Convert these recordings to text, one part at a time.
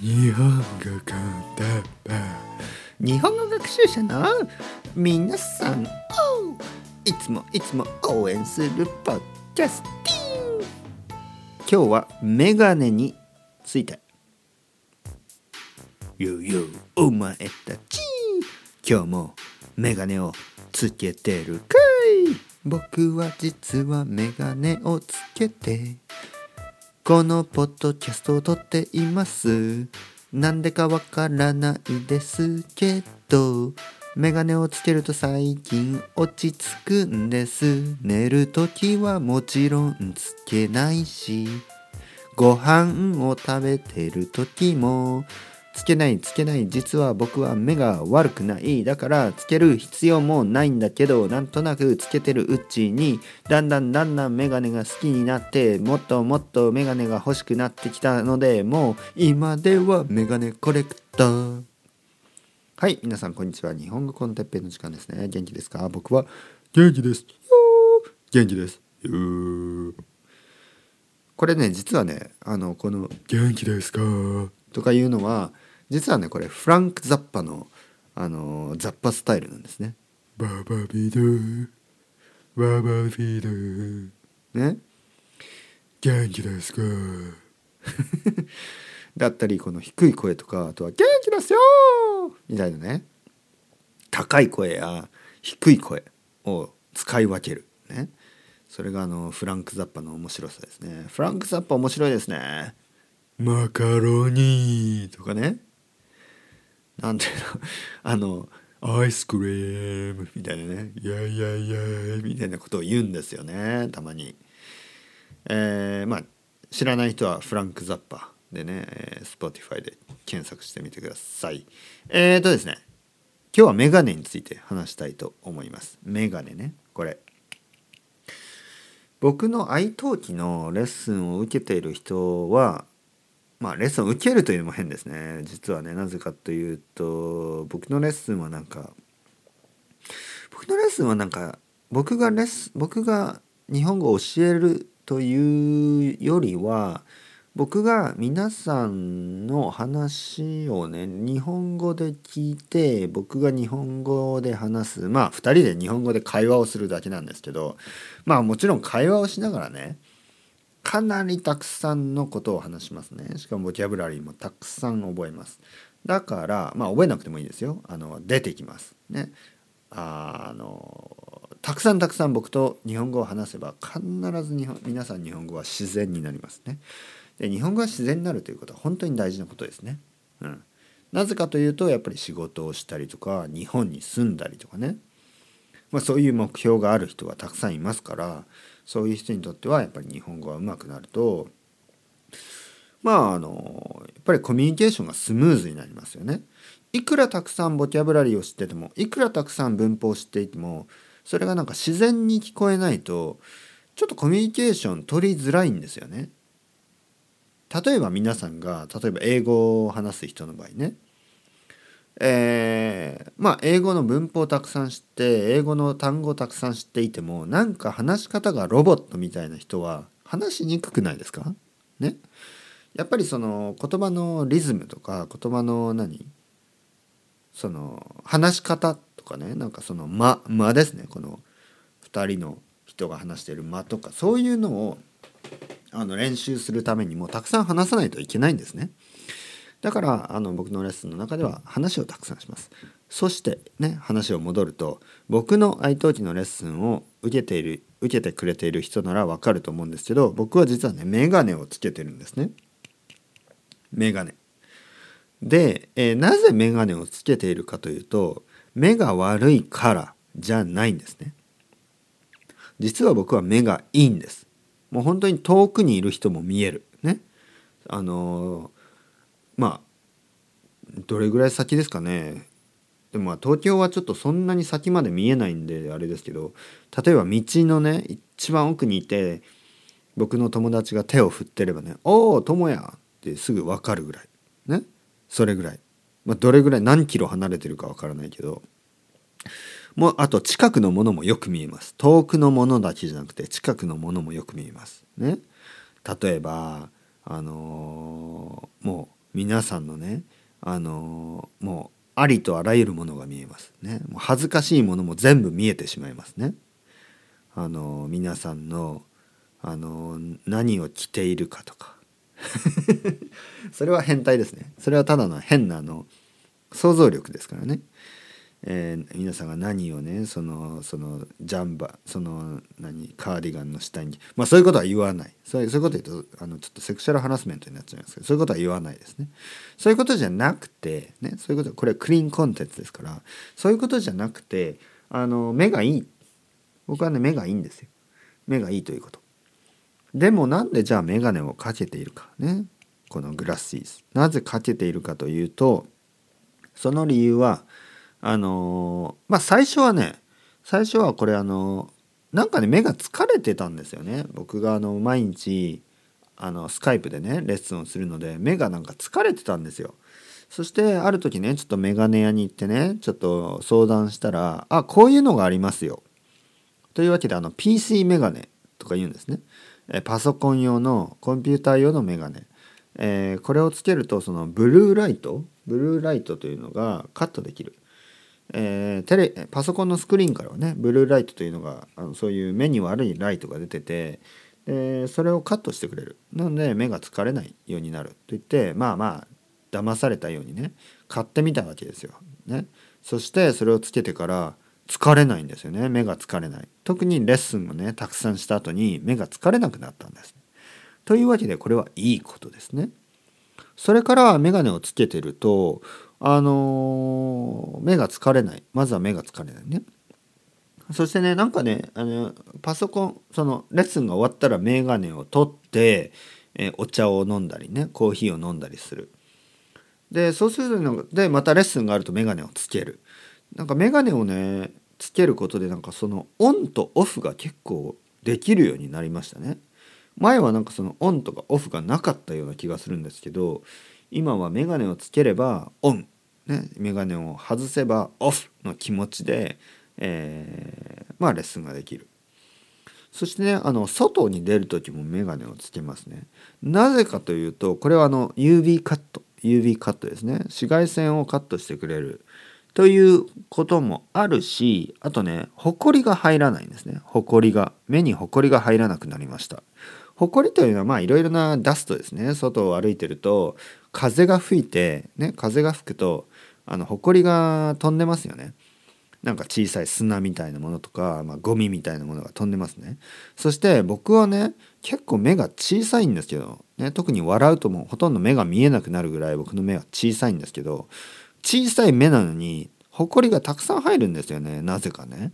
日本語コンテッペ日本語学習者の皆さんをいつもいつも応援するポッキャスティン。今日はメガネについて。よよお前たち。今日もメガネをつけてるかい。僕は実はメガネをつけてこのポッドキャストを撮っています。なんでかわからないですけど、メガネをつけると最近落ち着くんです。寝るときはもちろんつけないし、ご飯を食べてるときも、つけないつけない。実は僕は目が悪くない。だからつける必要もないんだけどなんとなくつけてるうちにだんだんだんだんメガネが好きになってもっともっとメガネが欲しくなってきたのでもう今ではメガネコレクター。はい皆さんこんにちは。日本語コンテッペの時間ですね。元気ですか？僕は元気です。よ元気です。これね実はねあのこの元気ですか？とかいうのは実はねこれフランク・ザッパのあのザッパスタイルなんですね。ババビドゥババビドゥね？元気ですか？だったりこの低い声とかあとは「元気ですよ!」みたいなね。高い声や低い声を使い分けるね。それがあのフランク・ザッパの面白さですね。フランク・ザッパ面白いですね。マカロニとかね？なんていうの？あのアイスクリームみたいなね。イェイイェイイェイみたいなことを言うんですよね。たまに。えーまあ知らない人はフランク・ザッパーでね、えー、Spotify で検索してみてください。えーとですね今日はメガネについて話したいと思います。メガネね。これ。僕の愛登記のレッスンを受けている人はまあレッスンを受けるというのも変ですね。実はねなぜかというと僕のレッスンはなんか僕のレッスンはなんか僕がレッス僕が日本語を教えるというよりは僕が皆さんの話をね日本語で聞いて僕が日本語で話す。まあ2人で日本語で会話をするだけなんですけどまあもちろん会話をしながらねかなりたくさんのことを話しますね。しかもボキャブラリーもたくさん覚えます。だからまあ覚えなくてもいいですよ。あの出てきます。ね。あのたくさんたくさん僕と日本語を話せば必ず日本皆さん日本語は自然になりますね。で日本語が自然になるということは本当に大事なことですね、うん、なぜかというとやっぱり仕事をしたりとか日本に住んだりとかね、まあ、そういう目標がある人はたくさんいますからそういう人にとってはやっぱり日本語が上手くなるとまああのやっぱりコミュニケーションがスムーズになりますよね。いくらたくさんボキャブラリーを知っててもいくらたくさん文法を知っていてもそれがなんか自然に聞こえないとちょっとコミュニケーション取りづらいんですよね。例えば皆さんが例えば英語を話す人の場合ねえー、まあ英語の文法をたくさん知って英語の単語をたくさん知っていてもなんか話し方がロボットみたいな人は話しにくくないですか？ね？やっぱりその言葉のリズムとか言葉の何？その話し方とかねなんかその間間ですね。この2人の人が話してる間とかそういうのをあの練習するためにもたくさん話さないといけないんですね。だからあの僕のレッスンの中では話をたくさんします。そしてね話を戻ると僕の愛登記のレッスンを受けている受けてくれている人ならわかると思うんですけど僕は実はねメガネをつけてるんですね。メガネ。で、えーなぜメガネをつけているかというと目が悪いからじゃないんですね。実は僕は目がいいんです。もう本当に遠くにいる人も見える。ね。あのーまあどれぐらい先ですかね。でもまあ東京はちょっとそんなに先まで見えないんであれですけど例えば道のね一番奥にいて僕の友達が手を振ってればね「おお友也!」ってすぐ分かるぐらい。ね。それぐらい、まあ、どれぐらい何キロ離れてるか分からないけど。もうあと近くのものもよく見えます。遠くのものだけじゃなくて近くのものもよく見えます。ね。例えばあのーもう皆さんのねあのもうありとあらゆるものが見えますね。もう恥ずかしいものも全部見えてしまいますね。あの皆さんのあの何を着ているかとか。それは変態ですね。それはただの変なあの想像力ですからね。えー、皆さんが何をねそのそのジャンバその何カーディガンの下にまあそういうことは言わない。そういうこと言うとあのちょっとセクシャルハラスメントになっちゃいますけどそういうことは言わないですね。そういうことじゃなくてねそういうことこれはクリーンコンテンツですからそういうことじゃなくてあの目がいい。僕はね目がいいんですよ。目がいいということ。でもなんでじゃあ眼鏡をかけているかね。このグラッシーズなぜかけているかというとその理由はあのまあ最初はね最初はこれあのなんかね目が疲れてたんですよね。僕があの毎日あのスカイプでねレッスンをするので目がなんか疲れてたんですよ。そしてある時ねちょっとメガネ屋に行ってねちょっと相談したら「あこういうのがありますよ」というわけであの PC メガネとか言うんですね。えパソコン用のコンピューター用のメガネ、えー、これをつけるとそのブルーライト？ブルーライトというのがカットできる。えー、テレパソコンのスクリーンからはねブルーライトというのがあのそういう目に悪いライトが出ててでそれをカットしてくれるなので目が疲れないようになると言ってまあまあ騙されたようにね買ってみたわけですよ。ね、そしてそれをつけてから疲れないんですよね目が疲れない特にレッスンをねたくさんした後に目が疲れなくなったんです。というわけでこれはいいことですね。それから眼鏡をつけてるとあの目が疲れない。まずは目が疲れないね。そしてねなんかねあのパソコンそのレッスンが終わったら眼鏡を取って、えお茶を飲んだりねコーヒーを飲んだりする。でそうするのでまたレッスンがあると眼鏡をつける。なんか眼鏡をねつけることでなんかそのオンとオフが結構できるようになりましたね。前はなんかそのオンとかオフがなかったような気がするんですけど今は眼鏡をつければオン。ね、眼鏡を外せばオフの気持ちで、えー、まあレッスンができる。そしてねあの外に出る時も眼鏡をつけますね。なぜかというとこれはあの UV カット UV カットですね。紫外線をカットしてくれる。ということもあるしあとねほこりが入らないんですね。ほこりが目にほこりが入らなくなりました。ほこりというのはまあいろいろなダストですね。外を歩いてると風が吹いてね風が吹くとあの埃が飛んでますよね。なんか小さい砂みたいなものとか、まあ、ゴミみたいなものが飛んでますね。そして僕はね結構目が小さいんですけど、ね、特に笑うともうほとんど目が見えなくなるぐらい僕の目は小さいんですけど小さい目なのに埃がたくさん入るんですよねなぜかね。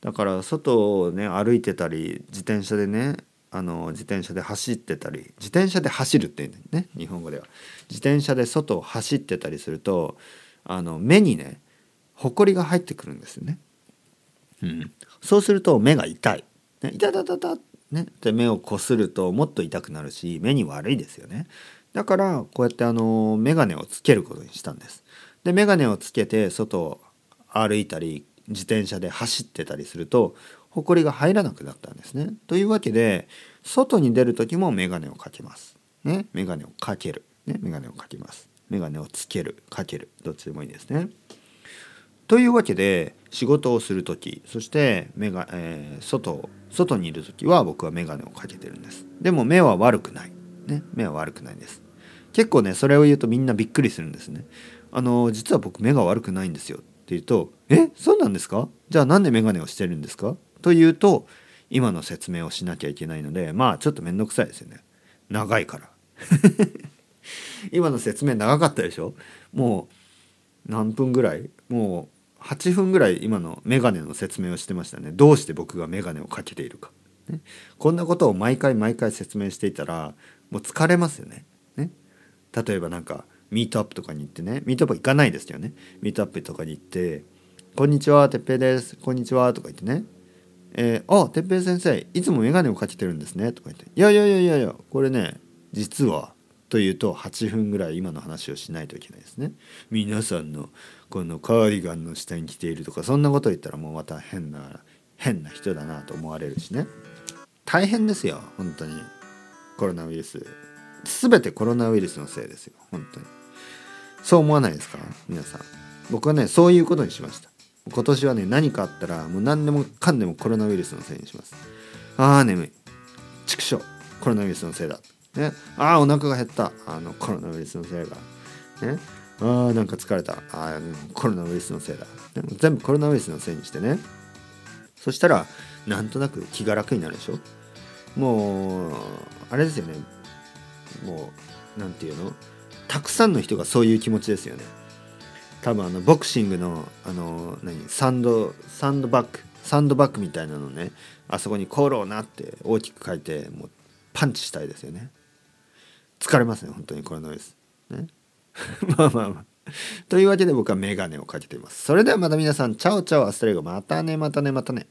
だから外をね歩いてたり自転車でねあの自転車で走ってたり自転車で走るっていうね日本語では。自転車で外を走ってたりするとあの目にねほこりが入ってくるんですよね。うん、そうすると目が痛い。ね、痛たたたねで目をこするともっと痛くなるし目に悪いですよね。だからこうやってあの眼鏡をつけることにしたんです。で眼鏡をつけて外を歩いたり自転車で走ってたりするとほこりが入らなくなったんですね。というわけで外に出る時も眼鏡をかけます。ね、眼鏡をかける。ね、眼鏡をかけます。眼鏡をつけるかけるどっちでもいいですね。というわけで仕事をする時そして目が、えー、外外にいる時は僕は眼鏡をかけてるんです。でも目は悪くない。ね、目は悪くないです。結構ねそれを言うとみんなびっくりするんですね。あの実は僕目が悪くないんですよって言うと「えそうなんですか？じゃあなんで眼鏡をしてるんですか?」と言うと今の説明をしなきゃいけないのでまあちょっと面倒くさいですよね長いから 今の説明長かったでしょ？もう何分ぐらい？もう8分ぐらい今のメガネの説明をしてましたね。どうして僕がメガネをかけているか、ね、こんなことを毎回毎回説明していたらもう疲れますよね。ね。例えばなんかミートアップとかに行ってね。ミートアップ行かないですよね。ミートアップとかに行って「こんにちはてっぺいです。こんにちは」とか言ってね。えー、あ、てっぺい先生、いつも眼鏡をかけてるんですね。とか言って。いやいやいやいやいや、これね、実は、というと8分ぐらい今の話をしないといけないですね。皆さんのこのカーディガンの下に着ているとかそんなこと言ったらもうまた変な変な人だなと思われるしね。大変ですよ本当にコロナウイルス。全てコロナウイルスのせいですよ本当に。そう思わないですか皆さん僕はねそういうことにしました今年はね何かあったらもう何でもかんでもコロナウイルスのせいにしますあー眠い畜生コロナウイルスのせいだ、ね、あーお腹が減った。あのコロナウイルスのせいだ、ね、あーなんか疲れた。あコロナウイルスのせいだ、ね、全部コロナウイルスのせいにしてね。そしたらなんとなく気が楽になるでしょ？もうあれですよね。もうなんていうの？たくさんの人がそういう気持ちですよね。多分あのボクシングのあの何？サンドサンドバッグサンドバッグみたいなのね。あそこに「コロナ」って大きく書いてもうパンチしたいですよね。疲れますね本当にコロナウイルス。ね。まあまあまあ。というわけで僕はメガネをかけています。それではまた皆さんチャオチャオ hasta luego またねまたねまたね。